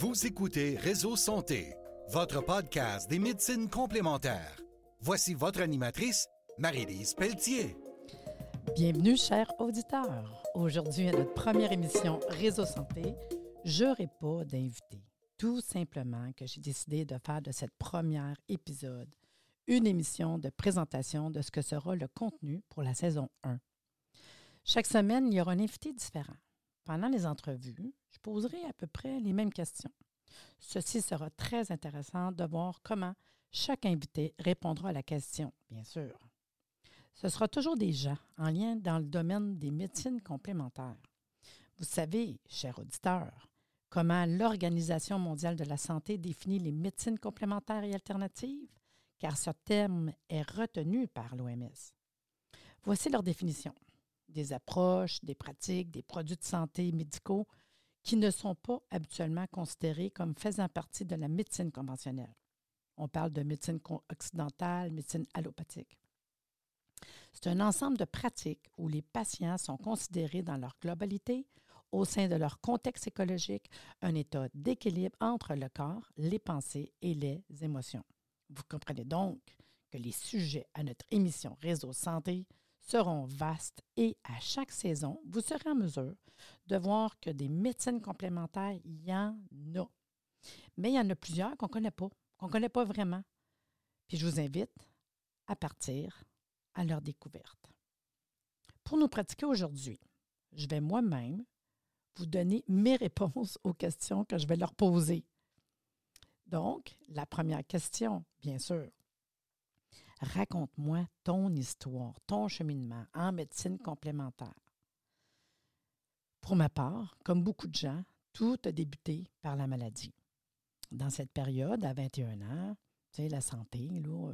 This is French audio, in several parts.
Vous écoutez Réseau Santé, votre podcast des médecines complémentaires. Voici votre animatrice, Marie-Lise Pelletier. Bienvenue, chers auditeurs. Aujourd'hui, à notre première émission Réseau Santé, je n'aurai pas d'invité. Tout simplement que j'ai décidé de faire de cette première épisode une émission de présentation de ce que sera le contenu pour la saison 1. Chaque semaine, il y aura un invité différent. Pendant les entrevues, je poserai à peu près les mêmes questions. Ceci sera très intéressant de voir comment chaque invité répondra à la question, bien sûr. Ce sera toujours des gens en lien dans le domaine des médecines complémentaires. Vous savez, chers auditeurs, comment l'Organisation mondiale de la santé définit les médecines complémentaires et alternatives, car ce terme est retenu par l'OMS. Voici leur définition des approches, des pratiques, des produits de santé médicaux qui ne sont pas habituellement considérés comme faisant partie de la médecine conventionnelle. On parle de médecine occidentale, médecine allopathique. C'est un ensemble de pratiques où les patients sont considérés dans leur globalité, au sein de leur contexte écologique, un état d'équilibre entre le corps, les pensées et les émotions. Vous comprenez donc que les sujets à notre émission Réseau Santé seront vastes et à chaque saison, vous serez en mesure de voir que des médecines complémentaires, il y en a. Mais il y en a plusieurs qu'on ne connaît pas, qu'on ne connaît pas vraiment. Puis je vous invite à partir à leur découverte. Pour nous pratiquer aujourd'hui, je vais moi-même vous donner mes réponses aux questions que je vais leur poser. Donc, la première question, bien sûr, Raconte-moi ton histoire, ton cheminement en médecine complémentaire. Pour ma part, comme beaucoup de gens, tout a débuté par la maladie. Dans cette période, à 21 ans, tu sais, la santé, euh,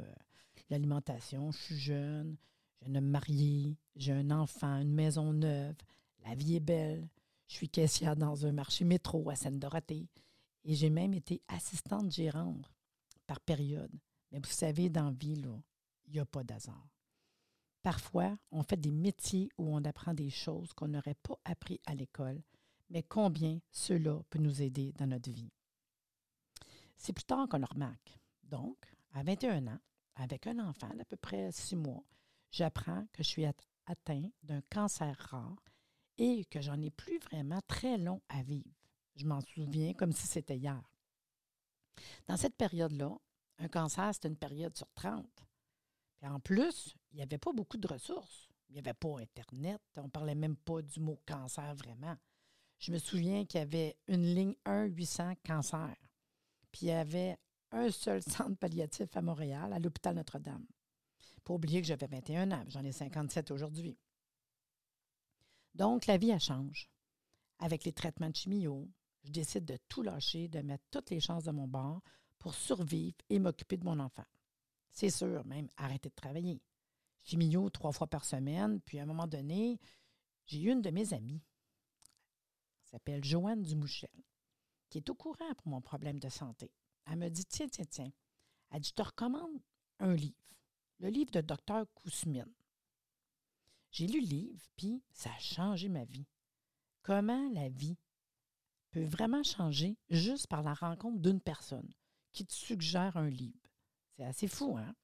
l'alimentation, je suis jeune, je ne me marié, j'ai un enfant, une maison neuve, la vie est belle, je suis caissière dans un marché métro à Seine-Dorothée et j'ai même été assistante gérante par période. Mais vous savez, dans la vie, il n'y a pas d'hasard. Parfois, on fait des métiers où on apprend des choses qu'on n'aurait pas appris à l'école, mais combien cela peut nous aider dans notre vie. C'est plus tard qu'on le remarque. Donc, à 21 ans, avec un enfant d'à peu près six mois, j'apprends que je suis atteint d'un cancer rare et que j'en ai plus vraiment très long à vivre. Je m'en souviens comme si c'était hier. Dans cette période-là, un cancer, c'est une période sur 30 en plus, il n'y avait pas beaucoup de ressources. Il n'y avait pas Internet. On ne parlait même pas du mot cancer vraiment. Je me souviens qu'il y avait une ligne 1-800 cancer. Puis il y avait un seul centre palliatif à Montréal, à l'hôpital Notre-Dame. Pas oublier que j'avais 21 ans, j'en ai 57 aujourd'hui. Donc, la vie, a changé. Avec les traitements de chimio, je décide de tout lâcher, de mettre toutes les chances de mon bord pour survivre et m'occuper de mon enfant. C'est sûr, même arrêter de travailler. Chimio trois fois par semaine, puis à un moment donné, j'ai eu une de mes amies, elle s'appelle Joanne Dumouchel, qui est au courant pour mon problème de santé. Elle me dit Tiens, tiens, tiens. Elle dit Je te recommande un livre, le livre de Dr. Kousmine. J'ai lu le livre, puis ça a changé ma vie. Comment la vie peut vraiment changer juste par la rencontre d'une personne qui te suggère un livre? C'est assez fou, hein?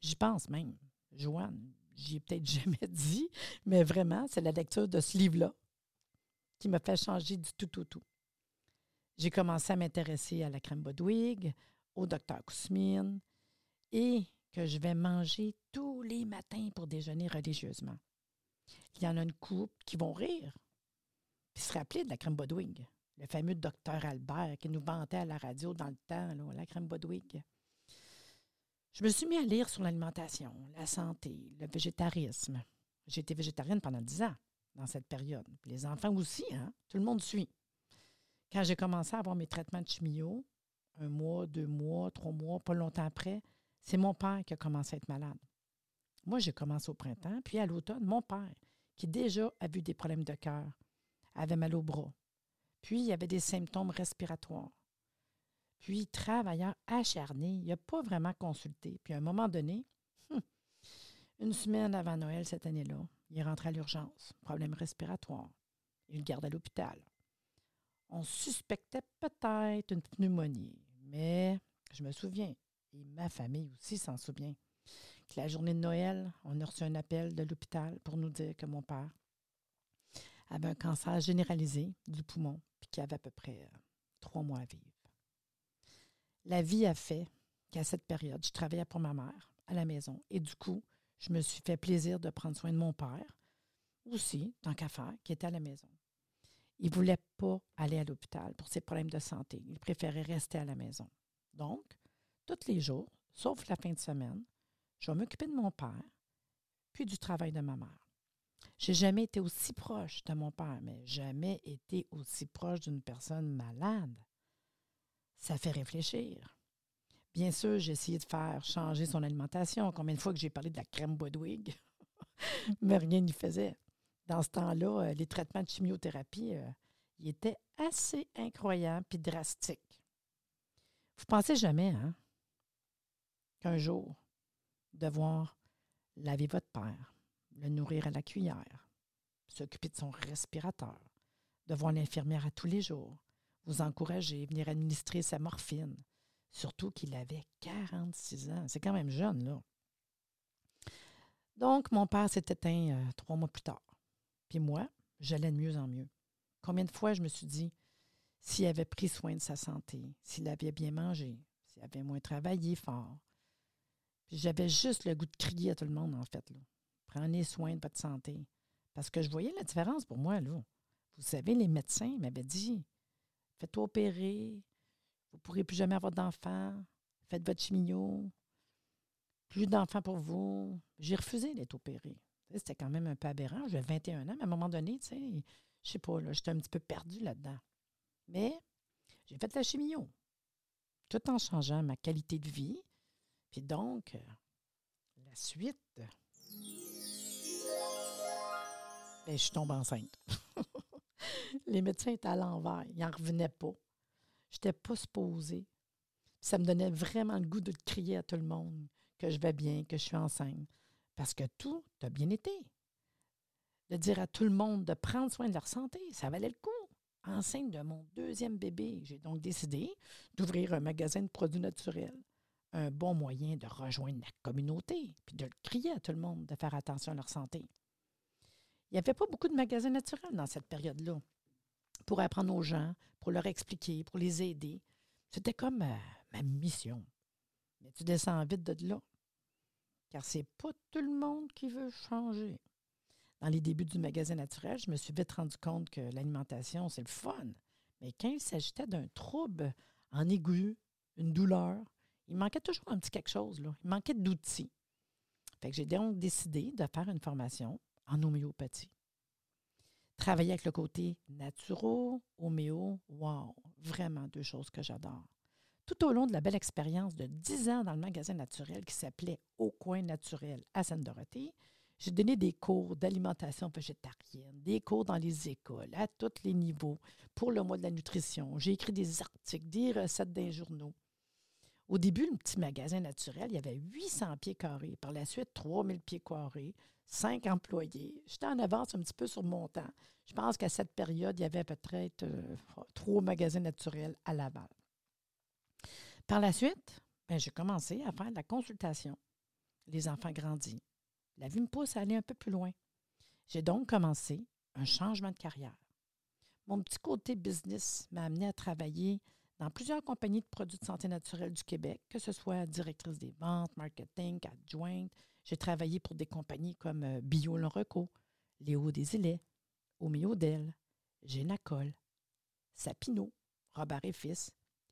J'y pense même. Joanne, j'y ai peut-être jamais dit, mais vraiment, c'est la lecture de ce livre-là qui m'a fait changer du tout au tout. J'ai commencé à m'intéresser à la crème Bodwig, au docteur Kousmine, et que je vais manger tous les matins pour déjeuner religieusement. Il y en a une couple qui vont rire, puis se rappeler de la crème Bodwig, le fameux docteur Albert qui nous vantait à la radio dans le temps, la crème Bodwig. Je me suis mis à lire sur l'alimentation, la santé, le végétarisme. J'ai été végétarienne pendant dix ans dans cette période. Les enfants aussi, hein? Tout le monde suit. Quand j'ai commencé à avoir mes traitements de chimio, un mois, deux mois, trois mois, pas longtemps après, c'est mon père qui a commencé à être malade. Moi, j'ai commencé au printemps, puis à l'automne, mon père, qui déjà a des problèmes de cœur, avait mal au bras. Puis, il y avait des symptômes respiratoires. Puis, travailleur acharné, il n'a pas vraiment consulté. Puis, à un moment donné, hum, une semaine avant Noël cette année-là, il est à l'urgence, problème respiratoire. Il le garde à l'hôpital. On suspectait peut-être une pneumonie, mais je me souviens, et ma famille aussi s'en souvient, que la journée de Noël, on a reçu un appel de l'hôpital pour nous dire que mon père avait un cancer généralisé du poumon, puis qu'il avait à peu près euh, trois mois à vivre. La vie a fait qu'à cette période, je travaillais pour ma mère à la maison et du coup, je me suis fait plaisir de prendre soin de mon père, aussi, tant qu'à faire, qui était à la maison. Il ne voulait pas aller à l'hôpital pour ses problèmes de santé. Il préférait rester à la maison. Donc, tous les jours, sauf la fin de semaine, je vais m'occuper de mon père, puis du travail de ma mère. J'ai jamais été aussi proche de mon père, mais jamais été aussi proche d'une personne malade. Ça fait réfléchir. Bien sûr, j'ai essayé de faire changer son alimentation. Combien de fois que j'ai parlé de la crème Bodwig, mais rien n'y faisait. Dans ce temps-là, euh, les traitements de chimiothérapie, euh, ils étaient assez incroyables et drastiques. Vous pensez jamais, hein, qu'un jour, devoir laver votre père, le nourrir à la cuillère, s'occuper de son respirateur, de voir l'infirmière à tous les jours, vous encourager, venir administrer sa morphine, surtout qu'il avait 46 ans. C'est quand même jeune, là. Donc, mon père s'est éteint euh, trois mois plus tard. Puis moi, j'allais de mieux en mieux. Combien de fois je me suis dit, s'il avait pris soin de sa santé, s'il avait bien mangé, s'il avait moins travaillé fort. J'avais juste le goût de crier à tout le monde, en fait. Là. Prenez soin de votre santé. Parce que je voyais la différence pour moi, là. Vous savez, les médecins m'avaient dit faites-toi opérer, vous ne pourrez plus jamais avoir d'enfants, faites votre chimio, plus d'enfants pour vous. J'ai refusé d'être opéré. C'était quand même un peu aberrant. J'avais 21 ans, mais à un moment donné, tu sais, je sais pas, j'étais un petit peu perdu là-dedans. Mais j'ai fait la chimio, tout en changeant ma qualité de vie. Puis donc, la suite, ben, je tombe enceinte. Les médecins étaient à l'envers. Ils n'en revenaient pas. Je n'étais pas supposée. Ça me donnait vraiment le goût de crier à tout le monde que je vais bien, que je suis enceinte. Parce que tout a bien été. De dire à tout le monde de prendre soin de leur santé, ça valait le coup. Enceinte de mon deuxième bébé, j'ai donc décidé d'ouvrir un magasin de produits naturels. Un bon moyen de rejoindre la communauté, puis de crier à tout le monde de faire attention à leur santé. Il n'y avait pas beaucoup de magasins naturels dans cette période-là pour apprendre aux gens, pour leur expliquer, pour les aider. C'était comme euh, ma mission. Mais tu descends vite de là, car c'est pas tout le monde qui veut changer. Dans les débuts du magasin naturel, je me suis vite rendu compte que l'alimentation, c'est le fun. Mais quand il s'agissait d'un trouble en aigu, une douleur, il manquait toujours un petit quelque chose. Il manquait d'outils. Fait que j'ai donc décidé de faire une formation en homéopathie. Travailler avec le côté naturo, homéo, wow, vraiment deux choses que j'adore. Tout au long de la belle expérience de dix ans dans le magasin naturel qui s'appelait Au coin naturel à Sainte-Dorothée, j'ai donné des cours d'alimentation végétarienne, des cours dans les écoles, à tous les niveaux, pour le mois de la nutrition. J'ai écrit des articles, des recettes d'un journaux. Au début, le petit magasin naturel, il y avait 800 pieds carrés. Par la suite, 3000 pieds carrés cinq employés. J'étais en avance un petit peu sur mon temps. Je pense qu'à cette période, il y avait peut-être euh, trois magasins naturels à Laval. Par la suite, ben, j'ai commencé à faire de la consultation. Les enfants grandissent. La vie me pousse à aller un peu plus loin. J'ai donc commencé un changement de carrière. Mon petit côté business m'a amené à travailler dans plusieurs compagnies de produits de santé naturelle du Québec, que ce soit directrice des ventes, marketing, adjointe, j'ai travaillé pour des compagnies comme euh, Bio Reco, Léo Desilets, Homéodel, Génacol, Sapino, Robert et Fils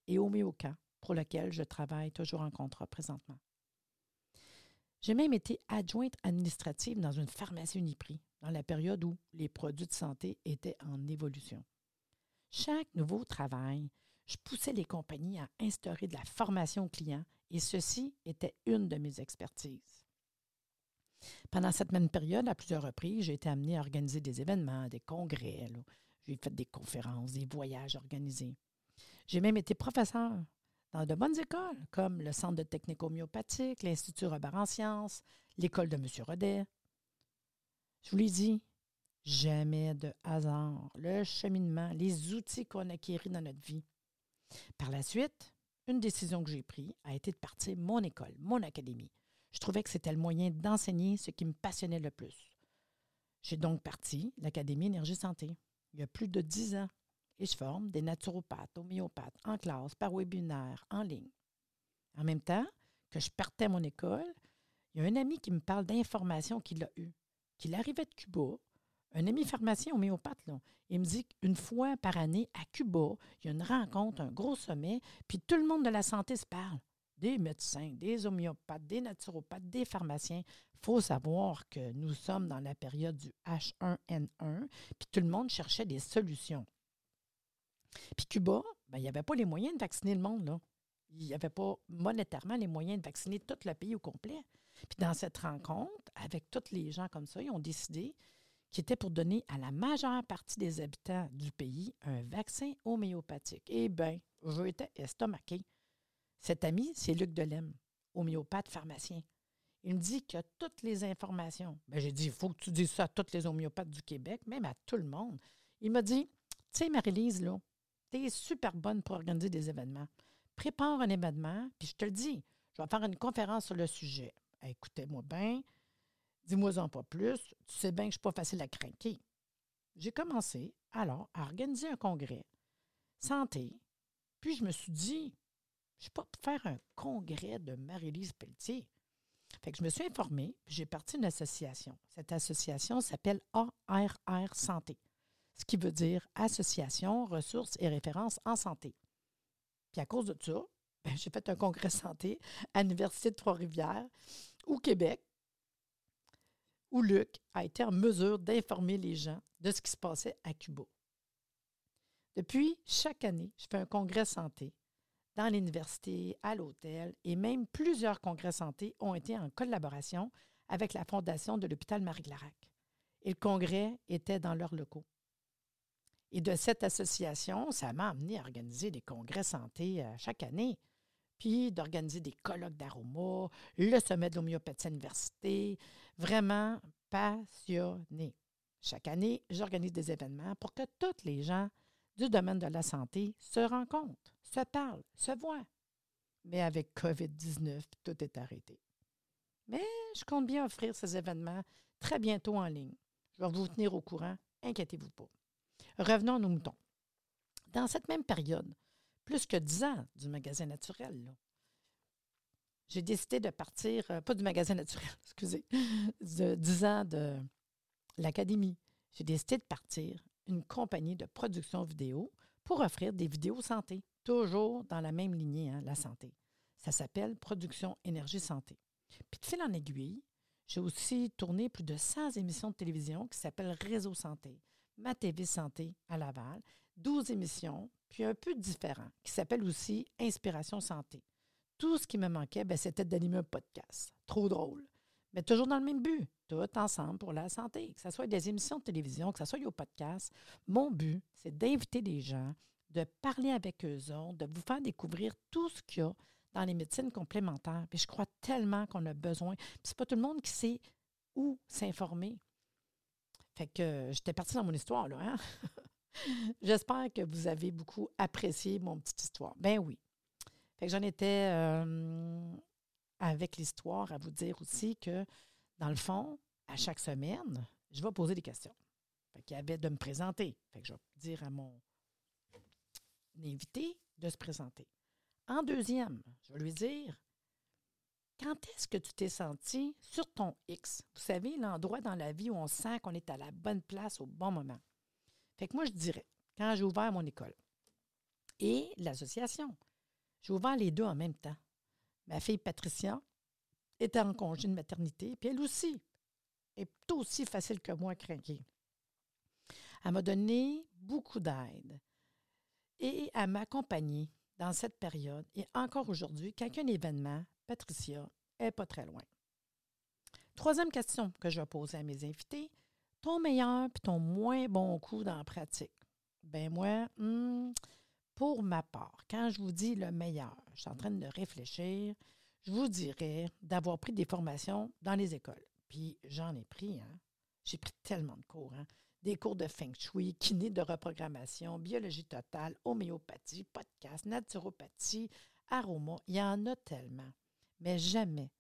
et pour lequel je travaille toujours en contrat présentement. J'ai même été adjointe administrative dans une pharmacie Uniprix, dans la période où les produits de santé étaient en évolution. Chaque nouveau travail, je poussais les compagnies à instaurer de la formation client et ceci était une de mes expertises. Pendant cette même période, à plusieurs reprises, j'ai été amenée à organiser des événements, des congrès. J'ai fait des conférences, des voyages organisés. J'ai même été professeur dans de bonnes écoles, comme le Centre de technique homéopathique, l'Institut Robert en sciences, l'école de M. Rodet. Je vous l'ai dit, Jamais de hasard. Le cheminement, les outils qu'on acquérit dans notre vie. Par la suite, une décision que j'ai prise a été de partir mon école, mon académie. Je trouvais que c'était le moyen d'enseigner ce qui me passionnait le plus. J'ai donc parti l'Académie Énergie Santé il y a plus de dix ans et je forme des naturopathes, homéopathes en classe, par webinaire, en ligne. En même temps que je partais à mon école, il y a un ami qui me parle d'informations qu'il a eues, qu'il arrivait de Cuba, un ami pharmacien homéopathe, là. Il me dit qu'une fois par année, à Cuba, il y a une rencontre, un gros sommet, puis tout le monde de la santé se parle. Des médecins, des homéopathes, des naturopathes, des pharmaciens. Il faut savoir que nous sommes dans la période du H1N1, puis tout le monde cherchait des solutions. Puis Cuba, ben, il n'y avait pas les moyens de vacciner le monde, là. Il n'y avait pas monétairement les moyens de vacciner tout le pays au complet. Puis dans cette rencontre, avec tous les gens comme ça, ils ont décidé qui était pour donner à la majeure partie des habitants du pays un vaccin homéopathique. Eh bien, j'étais estomaqué. Cet ami, c'est Luc Delem, homéopathe pharmacien. Il me dit qu'il a toutes les informations. Ben, j'ai dit, il faut que tu dises ça à tous les homéopathes du Québec, même à tout le monde. Il m'a dit, tu sais, Marie-Lise, là, tu es super bonne pour organiser des événements. Prépare un événement, puis je te le dis, je vais faire une conférence sur le sujet. Écoutez-moi bien, Dis-moi-en pas plus. Tu sais bien que je ne suis pas facile à craquer. J'ai commencé alors à organiser un congrès santé. Puis je me suis dit, je ne vais pas faire un congrès de Marie-Lise Pelletier. Fait que je me suis informée, j'ai parti une association. Cette association s'appelle ARR Santé, ce qui veut dire Association, ressources et références en santé. Puis à cause de ça, ben, j'ai fait un congrès santé à l'Université de Trois-Rivières, au Québec, où Luc a été en mesure d'informer les gens de ce qui se passait à Cuba. Depuis, chaque année, je fais un congrès santé dans l'université, à l'hôtel, et même plusieurs congrès santé ont été en collaboration avec la fondation de l'hôpital Marie-Clarac. Et le congrès était dans leurs locaux. Et de cette association, ça m'a amené à organiser des congrès santé euh, chaque année puis d'organiser des colloques d'aroma, le sommet de l'homéopathie à l'université. Vraiment passionné. Chaque année, j'organise des événements pour que tous les gens du domaine de la santé se rencontrent, se parlent, se voient. Mais avec COVID-19, tout est arrêté. Mais je compte bien offrir ces événements très bientôt en ligne. Je vais vous tenir au courant, inquiétez-vous pas. Revenons à nos moutons. Dans cette même période, plus que dix ans du magasin naturel. J'ai décidé de partir, euh, pas du magasin naturel, excusez, de 10 ans de l'académie. J'ai décidé de partir une compagnie de production vidéo pour offrir des vidéos santé, toujours dans la même lignée, hein, la santé. Ça s'appelle Production Énergie Santé. Puis de fil en aiguille, j'ai aussi tourné plus de 100 émissions de télévision qui s'appellent Réseau Santé, Ma TV Santé à Laval, 12 émissions puis un peu différent, qui s'appelle aussi Inspiration Santé. Tout ce qui me manquait, ben, c'était d'animer un podcast. Trop drôle. Mais toujours dans le même but, tout ensemble pour la santé, que ce soit des émissions de télévision, que ce soit au podcast. Mon but, c'est d'inviter les gens, de parler avec eux autres, de vous faire découvrir tout ce qu'il y a dans les médecines complémentaires. Puis je crois tellement qu'on a besoin. Puis c'est pas tout le monde qui sait où s'informer. Fait que j'étais partie dans mon histoire, là. Hein? J'espère que vous avez beaucoup apprécié mon petite histoire. Ben oui. Fait que j'en étais euh, avec l'histoire à vous dire aussi que, dans le fond, à chaque semaine, je vais poser des questions. Fait qu'il y avait de me présenter. Fait que je vais dire à mon invité de se présenter. En deuxième, je vais lui dire quand est-ce que tu t'es senti sur ton X? Vous savez, l'endroit dans la vie où on sent qu'on est à la bonne place au bon moment. Fait que moi, je dirais, quand j'ai ouvert mon école et l'association, j'ai ouvert les deux en même temps. Ma fille Patricia était en congé de maternité, puis elle aussi est aussi facile que moi à craquer. Elle m'a donné beaucoup d'aide et elle m'a accompagnée dans cette période. Et encore aujourd'hui, quand un événement, Patricia est pas très loin. Troisième question que je vais poser à mes invités, ton meilleur puis ton moins bon coup dans la pratique? Ben moi, hmm, pour ma part, quand je vous dis le meilleur, je suis en train de réfléchir, je vous dirais d'avoir pris des formations dans les écoles. Puis j'en ai pris, hein? J'ai pris tellement de cours, hein? Des cours de feng shui, kiné de reprogrammation, biologie totale, homéopathie, podcast, naturopathie, aroma. Il y en a tellement. Mais jamais,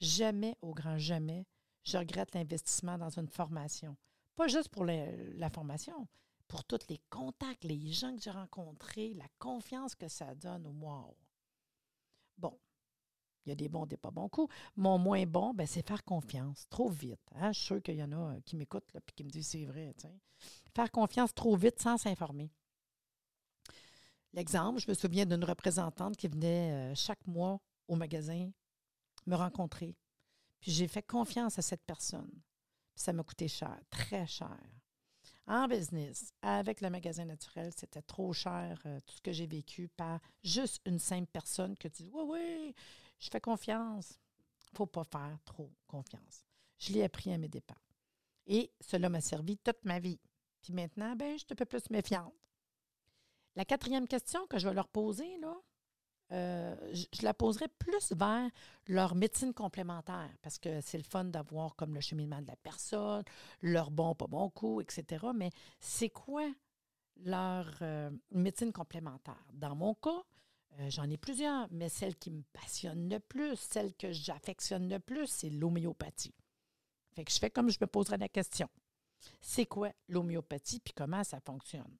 jamais, au grand jamais, je regrette l'investissement dans une formation. Pas juste pour la, formation, pour tous les contacts, les gens que j'ai rencontrés, la confiance que ça donne au moi. Il y a des bons, des pas bons coups. Mon moins bon, ben, c'est faire confiance trop vite. Hein. Je suis sûre qu'il y en a euh, qui m'écoutent et qui me disent c'est vrai. Faire confiance trop vite sans s'informer. L'exemple, je me souviens d'une représentante qui venait euh, chaque mois au magasin me rencontrer. Puis j'ai fait confiance à cette personne. ça m'a coûté cher, très cher. En business, avec le magasin naturel, c'était trop cher euh, tout ce que j'ai vécu par juste une simple personne que tu dis Oui, oui, je fais confiance. Il ne faut pas faire trop confiance. Je l'ai appris à mes dépens. Et cela m'a servi toute ma vie. Puis maintenant, ben, je suis un peu plus méfiante. La quatrième question que je vais leur poser, là, euh, je, la poserai plus vers leur médecine complémentaire, parce que c'est le fun d'avoir comme le cheminement de la personne, leur bon, pas bon coup, etc. Mais c'est quoi leur euh, médecine complémentaire? Dans mon cas, euh, j'en ai plusieurs, mais celle qui me passionne le plus, celle que j'affectionne le plus, c'est l'homéopathie. Fait que je fais comme je me poserai la question. C'est quoi l'homéopathie puis comment ça fonctionne?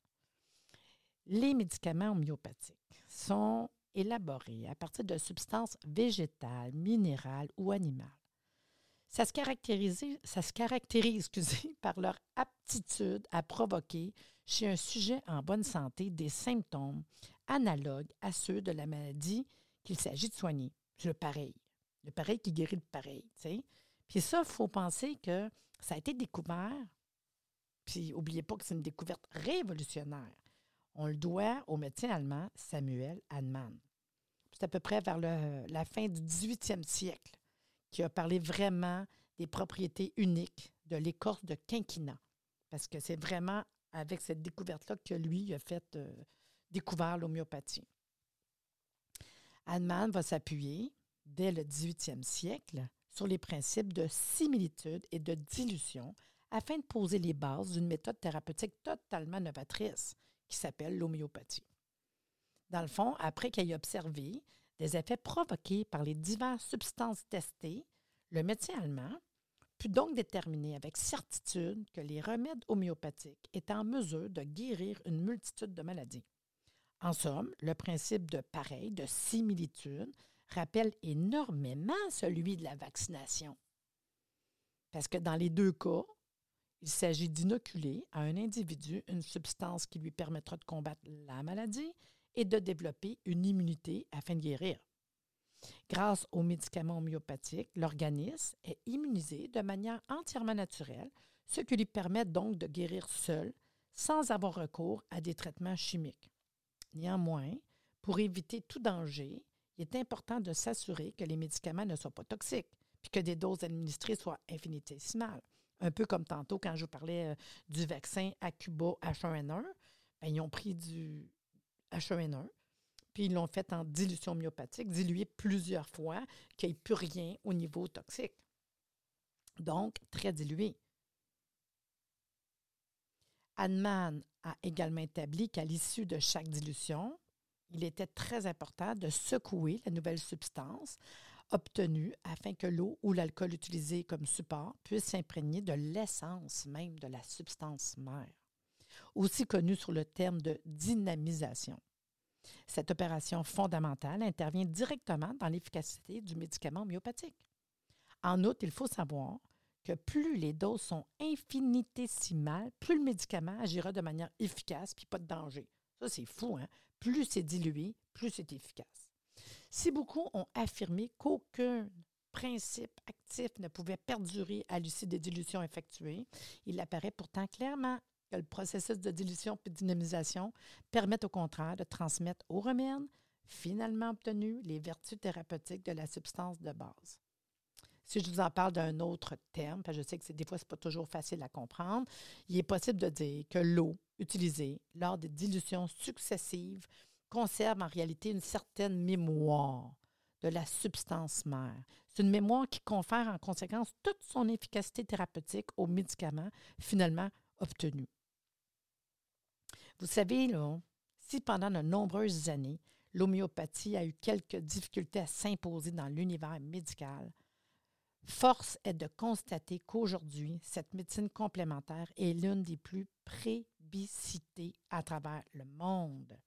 Les médicaments homéopathiques sont élaborés à partir de substances végétales, minérales ou animales. Ça se caractérise, ça se caractérise par leur aptitude à provoquer chez un sujet en bonne santé des symptômes analogues à ceux de la maladie qu'il s'agit de soigner. Le pareil. Le pareil qui guérit le pareil. Puis ça, il faut penser que ça a été découvert, puis n'oubliez pas que c'est une découverte révolutionnaire. On le doit au médecin allemand Samuel Hahnemann. C'est à peu près vers la fin du 18e siècle qui a parlé vraiment des propriétés uniques de l'écorce de quinquina. Parce que c'est vraiment avec cette découverte-là que lui a fait euh, découvert l'homéopathie. Hahnemann va s'appuyer, dès le 18e siècle, sur les principes de similitude et de dilution afin de poser les bases d'une méthode thérapeutique totalement novatrice qui s'appelle l'homéopathie. Dans le fond, après qu'il ait observé des effets provoqués par les diverses substances testées, le médecin allemand put donc déterminer avec certitude que les remèdes homéopathiques étaient en mesure de guérir une multitude de maladies. En somme, le principe de pareil, de similitude, rappelle énormément celui de la vaccination. Parce que dans les deux cas, il s'agit d'inoculer à un individu une substance qui lui permettra de combattre la maladie et de développer une immunité afin de guérir. Grâce aux médicaments homéopathiques, l'organisme est immunisé de manière entièrement naturelle, ce qui lui permet donc de guérir seul sans avoir recours à des traitements chimiques. Néanmoins, pour éviter tout danger, il est important de s'assurer que les médicaments ne soient pas toxiques, puis que des doses administrées soient infinitésimales. Un peu comme tantôt quand je vous parlais euh, du vaccin Acuba H1N1, ben, ils ont pris du H1N1, puis ils l'ont fait en dilution myopathique, dilué plusieurs fois, qu'il n'y ait plus rien au niveau toxique. Donc, très dilué. Hahnemann a également établi qu'à l'issue de chaque dilution, il était très important de secouer la nouvelle substance obtenue afin que l'eau ou l'alcool utilisé comme support puisse s'imprégner de l'essence même de la substance mère aussi connu sous le terme de dynamisation. Cette opération fondamentale intervient directement dans l'efficacité du médicament homéopathique. En outre, il faut savoir plus les doses sont infinitésimales, plus le médicament agira de manière efficace puis pas de danger. Ça, c'est fou, hein? Plus c'est dilué, plus c'est efficace. Si beaucoup ont affirmé qu'aucun principe actif ne pouvait perdurer à l'issue des dilutions effectuées, il apparaît pourtant clairement que le processus de dilution et de dynamisation permet au contraire de transmettre au remède finalement obtenu les vertus thérapeutiques de la substance de base. Si je vous en parle d'un autre terme, parce que je sais que des fois, ce n'est pas toujours facile à comprendre, il est possible de dire que l'eau utilisée lors des dilutions successives conserve en réalité une certaine mémoire de la substance mère. C'est une mémoire qui confère en conséquence toute son efficacité thérapeutique aux médicaments finalement obtenu. Vous savez, si pendant de nombreuses années, l'homéopathie a eu quelques difficultés à s'imposer dans l'univers médical, force est de constater qu'aujourd'hui, cette médecine complémentaire est l'une des plus plébiscitées à travers le monde.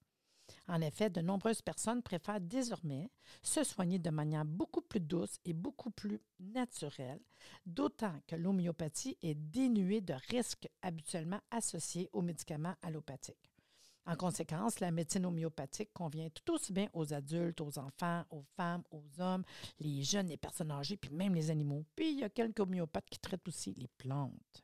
En effet, de nombreuses personnes préfèrent désormais se soigner de manière beaucoup plus douce et beaucoup plus naturelle, d'autant que l'homéopathie est dénuée de risques habituellement associés aux médicaments allopathiques. En conséquence, la médecine homéopathique convient tout aussi bien aux adultes, aux enfants, aux femmes, aux hommes, les jeunes, les personnes âgées, puis même les animaux. Puis il y a quelques homéopathes qui traitent aussi les plantes.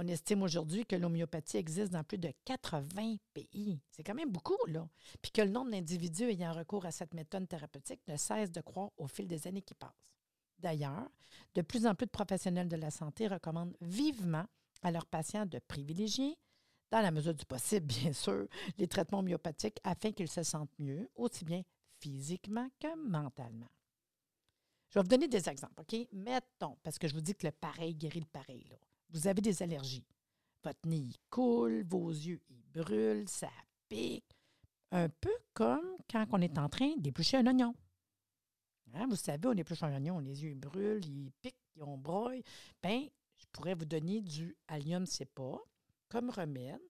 On estime aujourd'hui que l'homéopathie existe dans plus de 80 pays. C'est quand même beaucoup, là. Puis que le nombre d'individus ayant recours à cette méthode thérapeutique ne cesse de croître au fil des années qui passent. D'ailleurs, de plus en plus de professionnels de la santé recommandent vivement à leurs patients de privilégier, dans la mesure du possible, bien sûr, les traitements homéopathiques afin qu'ils se sentent mieux, aussi bien physiquement que mentalement. Je vais vous donner des exemples, OK? Mettons, parce que je vous dis que le pareil guérit le pareil, là. Vous avez des allergies. Votre nez coule, vos yeux ils brûlent, ça pique. Un peu comme quand on est en train d'éplucher un oignon. Hein, vous savez, on épluche un oignon, les yeux brûlent, ils piquent, ils ont broye. Bien, je pourrais vous donner du allium pas comme remède.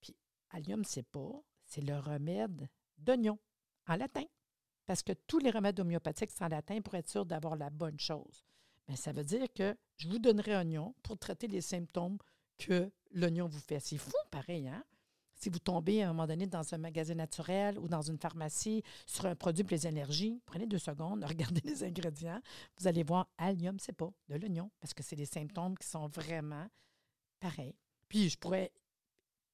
Puis, allium pas c'est le remède d'oignon en latin. Parce que tous les remèdes homéopathiques sont en latin pour être sûr d'avoir la bonne chose. Mais ça veut dire que je vous donnerai oignon pour traiter les symptômes que l'oignon vous fait. C'est fou, pareil, hein? Si vous tombez à un moment donné dans un magasin naturel ou dans une pharmacie sur un produit pour les allergies, prenez deux secondes, regardez les ingrédients, vous allez voir allium, c'est pas de l'oignon, parce que c'est des symptômes qui sont vraiment pareils. Puis je pourrais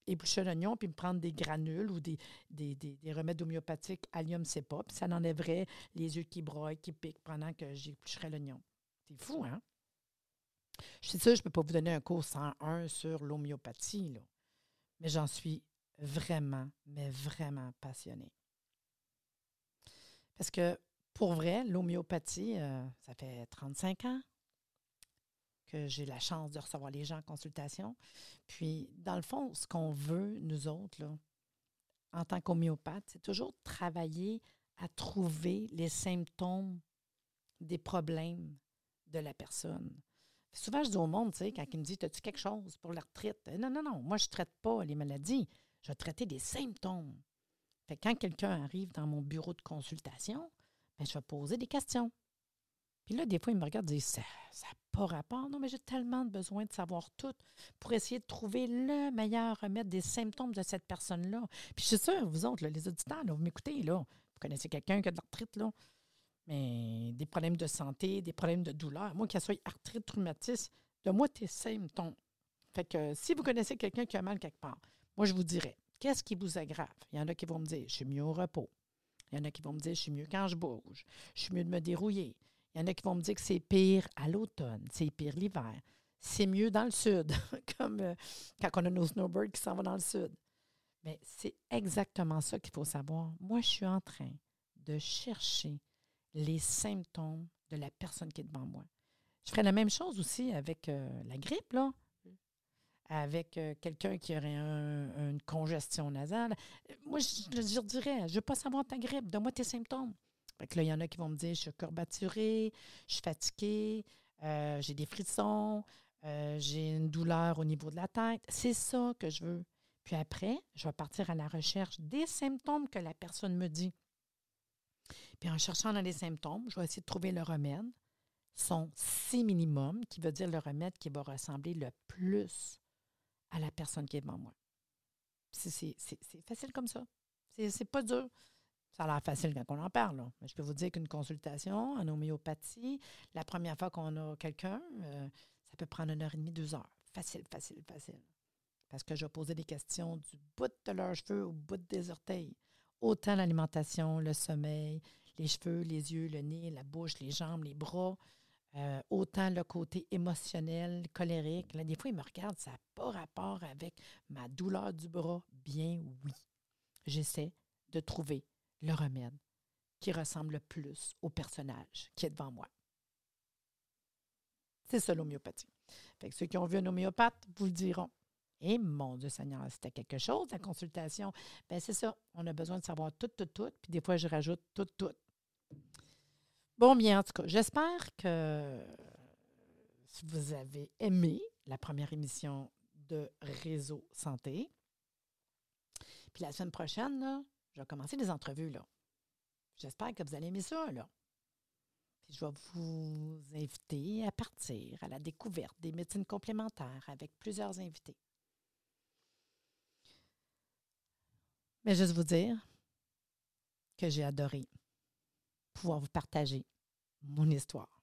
éplucher l'oignon puis me prendre des granules ou des, des, des, remèdes homéopathiques, allium, c'est puis ça enlèverait les yeux qui broient, qui piquent pendant que j'éplucherais l'oignon. C'est fou, hein? Je suis sûre, je ne peux pas vous donner un cours 101 sur l'homéopathie, là. mais j'en suis vraiment, mais vraiment passionnée. Parce que pour vrai, l'homéopathie, euh, ça fait 35 ans que j'ai la chance de recevoir les gens en consultation. Puis, dans le fond, ce qu'on veut, nous autres, là, en tant qu'homéopathe, c'est toujours travailler à trouver les symptômes des problèmes de la personne. Souvent, je dis au monde, tu sais, quand il me dit As-tu quelque chose pour la retraite? Non, non, non, moi, je ne traite pas les maladies. Je vais traiter des symptômes. Fait quand quelqu'un arrive dans mon bureau de consultation, bien, je vais poser des questions. Puis là, des fois, il me regarde et dit Ça n'a pas rapport. Non, mais j'ai tellement besoin de savoir tout pour essayer de trouver le meilleur remède des symptômes de cette personne-là. Puis je suis sûre, vous autres, les auditeurs, vous m'écoutez, là. Vous connaissez quelqu'un qui a de la retraite, là mais des problèmes de santé, des problèmes de douleur. Moi, qu'il soit arthrite, rhumatisme, de moi tes symptômes. Fait que si vous connaissez quelqu'un qui a mal quelque part, moi, je vous dirais, qu'est-ce qui vous aggrave? Il y en a qui vont me dire, je suis mieux au repos. Il y en a qui vont me dire, je suis mieux quand je bouge. Je suis mieux de me dérouiller. Il y en a qui vont me dire que c'est pire à l'automne, c'est pire l'hiver. C'est mieux dans le sud, comme euh, quand on a nos snowbirds qui s'en vont dans le sud. Mais c'est exactement ça qu'il faut savoir. Moi, je suis en train de chercher les symptômes de la personne qui est devant moi. Je ferais la même chose aussi avec euh, la grippe, là. Avec euh, quelqu'un qui aurait une congestion nasale. Moi, je, je, dirais, je ne veux pas savoir ta grippe, donne-moi tes symptômes. Fait là, il y en a qui vont me dire, je suis courbaturée, je suis fatiguée, euh, j'ai des frissons, j'ai une douleur au niveau de la tête. C'est ça que je veux. Puis après, je vais partir à la recherche des symptômes que la personne me dit. Puis en cherchant dans les symptômes, je vais essayer de trouver le remède, son si minimum, qui veut dire le remède qui va ressembler le plus à la personne qui est devant moi. C'est facile comme ça. C'est pas dur. Ça a l'air facile quand on en parle. Mais je peux vous dire qu'une consultation en homéopathie, la première fois qu'on a quelqu'un, euh, ça peut prendre une heure et demie, deux heures. Facile, facile, facile. Parce que je vais poser des questions du bout de leurs cheveux au bout des orteils. Autant l'alimentation, le sommeil, les cheveux, les yeux, le nez, la bouche, les jambes, les bras, euh, autant le côté émotionnel, colérique. Là, des fois, il me regarde, ça n'a pas rapport avec ma douleur du bras. Bien oui. J'essaie de trouver le remède qui ressemble le plus au personnage qui est devant moi. C'est ça l'homéopathie. ceux qui ont vu un homéopathe vous le diront. Et mon Dieu Seigneur, c'était quelque chose, la consultation. Bien, c'est ça. On a besoin de savoir tout, tout, tout. Puis des fois, je rajoute tout, tout. Bon, bien, en tout cas, j'espère que vous avez aimé la première émission de Réseau Santé. Puis la semaine prochaine, là, je vais commencer les entrevues. Là. J'espère que vous allez aimer ça. Là. Je vais vous inviter à partir à la découverte des médecines complémentaires avec plusieurs invités. Mais juste vous dire que j'ai adoré pouvoir vous partager mon histoire.